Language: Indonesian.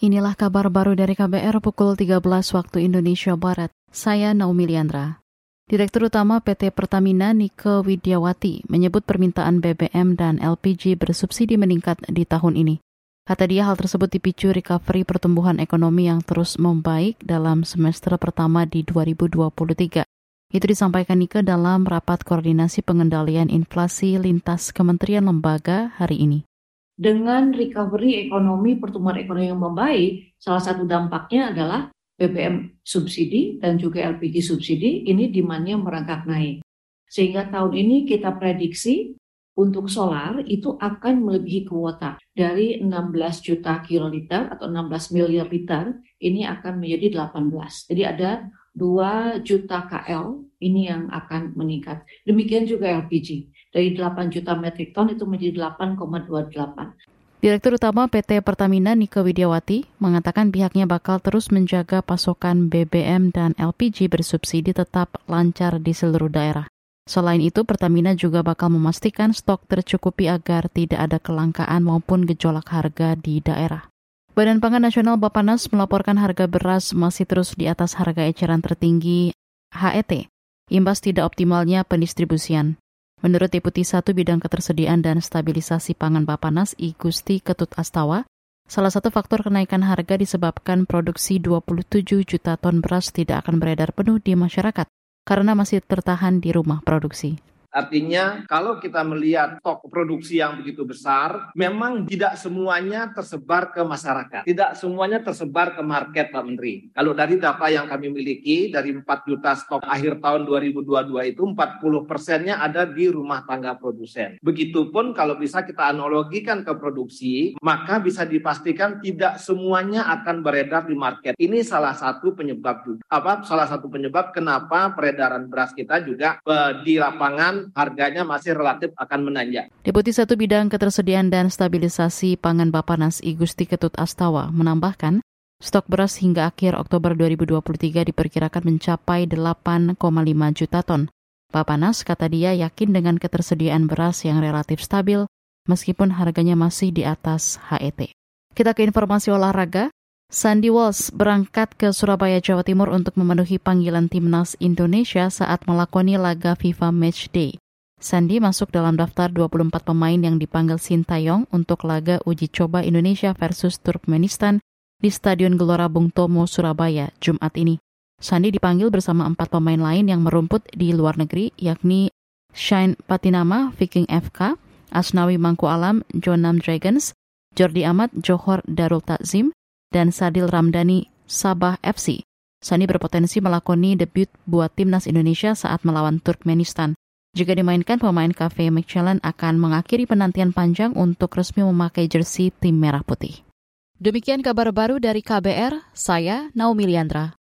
Inilah kabar baru dari KBR pukul 13 waktu Indonesia Barat. Saya Naomi Liandra. Direktur Utama PT Pertamina Nike Widiawati menyebut permintaan BBM dan LPG bersubsidi meningkat di tahun ini. Kata dia hal tersebut dipicu recovery pertumbuhan ekonomi yang terus membaik dalam semester pertama di 2023. Itu disampaikan Nike dalam rapat koordinasi pengendalian inflasi lintas kementerian lembaga hari ini dengan recovery ekonomi, pertumbuhan ekonomi yang membaik, salah satu dampaknya adalah BBM subsidi dan juga LPG subsidi, ini demandnya merangkak naik. Sehingga tahun ini kita prediksi untuk solar itu akan melebihi kuota dari 16 juta kiloliter atau 16 miliar liter ini akan menjadi 18. Jadi ada 2 juta KL ini yang akan meningkat. Demikian juga LPG dari 8 juta metrik ton itu menjadi 8,28. Direktur Utama PT Pertamina Nike Widiawati mengatakan pihaknya bakal terus menjaga pasokan BBM dan LPG bersubsidi tetap lancar di seluruh daerah. Selain itu, Pertamina juga bakal memastikan stok tercukupi agar tidak ada kelangkaan maupun gejolak harga di daerah. Badan Pangan Nasional Bapanas melaporkan harga beras masih terus di atas harga eceran tertinggi HET, imbas tidak optimalnya pendistribusian. Menurut Deputi 1 Bidang Ketersediaan dan Stabilisasi Pangan Bapanas, I Gusti Ketut Astawa, salah satu faktor kenaikan harga disebabkan produksi 27 juta ton beras tidak akan beredar penuh di masyarakat karena masih tertahan di rumah produksi. Artinya kalau kita melihat stok produksi yang begitu besar, memang tidak semuanya tersebar ke masyarakat. Tidak semuanya tersebar ke market Pak Menteri. Kalau dari data yang kami miliki, dari 4 juta stok akhir tahun 2022 itu 40 persennya ada di rumah tangga produsen. Begitupun kalau bisa kita analogikan ke produksi, maka bisa dipastikan tidak semuanya akan beredar di market. Ini salah satu penyebab juga. Apa salah satu penyebab kenapa peredaran beras kita juga eh, di lapangan harganya masih relatif akan menanjak. Deputi Satu Bidang Ketersediaan dan Stabilisasi Pangan Bapanas I Gusti Ketut Astawa menambahkan, stok beras hingga akhir Oktober 2023 diperkirakan mencapai 8,5 juta ton. Bapanas kata dia yakin dengan ketersediaan beras yang relatif stabil meskipun harganya masih di atas HET. Kita ke informasi olahraga. Sandy Walsh berangkat ke Surabaya, Jawa Timur untuk memenuhi panggilan timnas Indonesia saat melakoni laga FIFA Matchday. Sandy masuk dalam daftar 24 pemain yang dipanggil Sintayong untuk laga uji coba Indonesia versus Turkmenistan di Stadion Gelora Bung Tomo, Surabaya, Jumat ini. Sandy dipanggil bersama empat pemain lain yang merumput di luar negeri, yakni Shine Patinama, Viking FK, Asnawi Mangku Alam, Jonam Dragons, Jordi Amat, Johor Darul Takzim, dan Sadil Ramdhani Sabah FC. Sani berpotensi melakoni debut buat timnas Indonesia saat melawan Turkmenistan. Jika dimainkan, pemain Cafe Michelin akan mengakhiri penantian panjang untuk resmi memakai jersey tim merah putih. Demikian kabar baru dari KBR, saya Naomi Liandra.